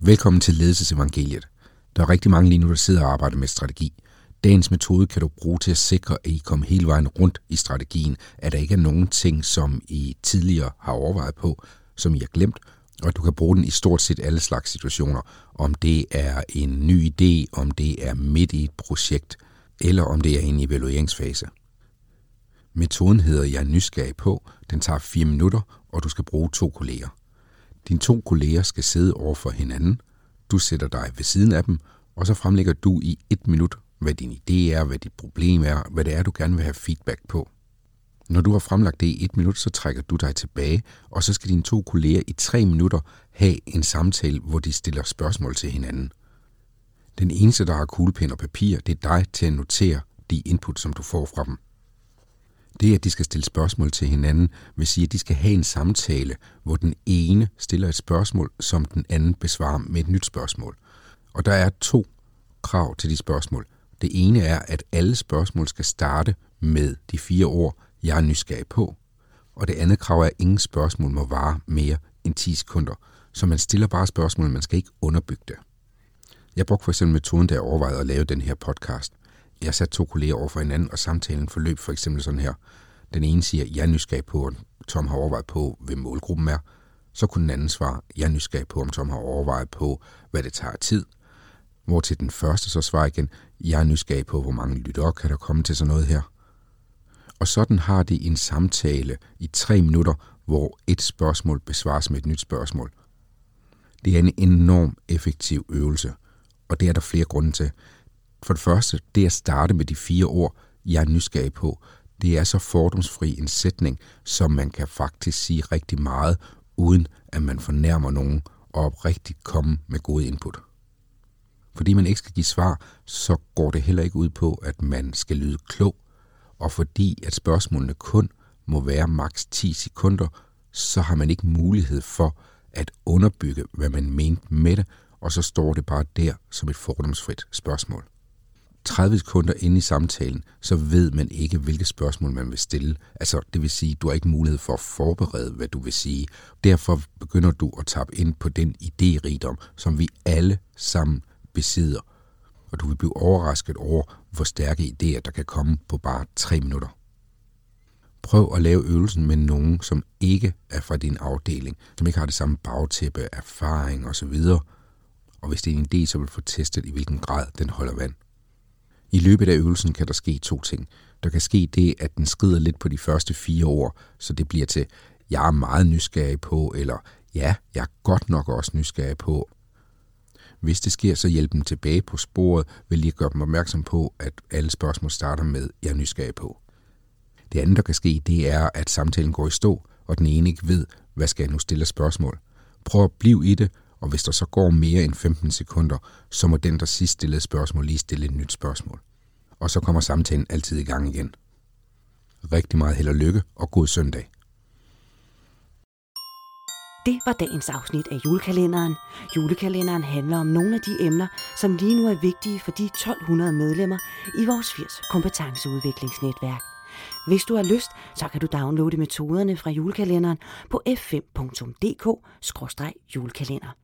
Velkommen til Ledelsesevangeliet. Der er rigtig mange lige nu, der sidder og arbejder med strategi. Dagens metode kan du bruge til at sikre, at I kommer hele vejen rundt i strategien, at der ikke er nogen ting, som I tidligere har overvejet på, som I har glemt, og at du kan bruge den i stort set alle slags situationer. Om det er en ny idé, om det er midt i et projekt, eller om det er en evalueringsfase. Metoden hedder Jeg er nysgerrig på. Den tager 4 minutter, og du skal bruge to kolleger. Dine to kolleger skal sidde over for hinanden. Du sætter dig ved siden af dem, og så fremlægger du i et minut, hvad din idé er, hvad dit problem er, hvad det er, du gerne vil have feedback på. Når du har fremlagt det i et minut, så trækker du dig tilbage, og så skal dine to kolleger i tre minutter have en samtale, hvor de stiller spørgsmål til hinanden. Den eneste, der har kuglepen og papir, det er dig til at notere de input, som du får fra dem. Det, at de skal stille spørgsmål til hinanden, vil sige, at de skal have en samtale, hvor den ene stiller et spørgsmål, som den anden besvarer med et nyt spørgsmål. Og der er to krav til de spørgsmål. Det ene er, at alle spørgsmål skal starte med de fire ord, jeg er nysgerrig på. Og det andet krav er, at ingen spørgsmål må vare mere end 10 sekunder. Så man stiller bare spørgsmål, man skal ikke underbygge det. Jeg brugte for eksempel metoden, da jeg overvejede at lave den her podcast. Jeg satte to kolleger over for hinanden, og samtalen forløb for eksempel sådan her. Den ene siger, jeg er nysgerrig på, om Tom har overvejet på, hvem målgruppen er. Så kunne den anden svare, jeg er nysgerrig på, om Tom har overvejet på, hvad det tager tid. Hvor til den første så svarer igen, jeg er nysgerrig på, hvor mange lyttere kan der komme til sådan noget her. Og sådan har de en samtale i tre minutter, hvor et spørgsmål besvares med et nyt spørgsmål. Det er en enorm effektiv øvelse, og det er der flere grunde til. For det første, det at starte med de fire ord, jeg er nysgerrig på, det er så fordomsfri en sætning, som man kan faktisk sige rigtig meget, uden at man fornærmer nogen og oprigtigt komme med gode input. Fordi man ikke skal give svar, så går det heller ikke ud på, at man skal lyde klog, og fordi at spørgsmålene kun må være maks 10 sekunder, så har man ikke mulighed for at underbygge, hvad man mente med det, og så står det bare der som et fordomsfrit spørgsmål. 30 sekunder inde i samtalen, så ved man ikke, hvilke spørgsmål man vil stille. Altså, det vil sige, du har ikke mulighed for at forberede, hvad du vil sige. Derfor begynder du at tappe ind på den idérigdom, som vi alle sammen besidder. Og du vil blive overrasket over, hvor stærke idéer, der kan komme på bare 3 minutter. Prøv at lave øvelsen med nogen, som ikke er fra din afdeling, som ikke har det samme bagtæppe, erfaring osv., og hvis det er en idé, så vil få testet, i hvilken grad den holder vand. I løbet af øvelsen kan der ske to ting. Der kan ske det, at den skrider lidt på de første fire år, så det bliver til, jeg er meget nysgerrig på, eller ja, jeg er godt nok også nysgerrig på. Hvis det sker, så hjælp dem tilbage på sporet, vil lige gøre dem opmærksom på, at alle spørgsmål starter med, jeg er nysgerrig på. Det andet, der kan ske, det er, at samtalen går i stå, og den ene ikke ved, hvad skal jeg nu stille spørgsmål. Prøv at blive i det, og hvis der så går mere end 15 sekunder, så må den, der sidst stillede spørgsmål, lige stille et nyt spørgsmål. Og så kommer samtalen altid i gang igen. Rigtig meget held og lykke, og god søndag. Det var dagens afsnit af julekalenderen. Julekalenderen handler om nogle af de emner, som lige nu er vigtige for de 1200 medlemmer i vores 80 kompetenceudviklingsnetværk. Hvis du har lyst, så kan du downloade metoderne fra julekalenderen på f5.dk-julekalender.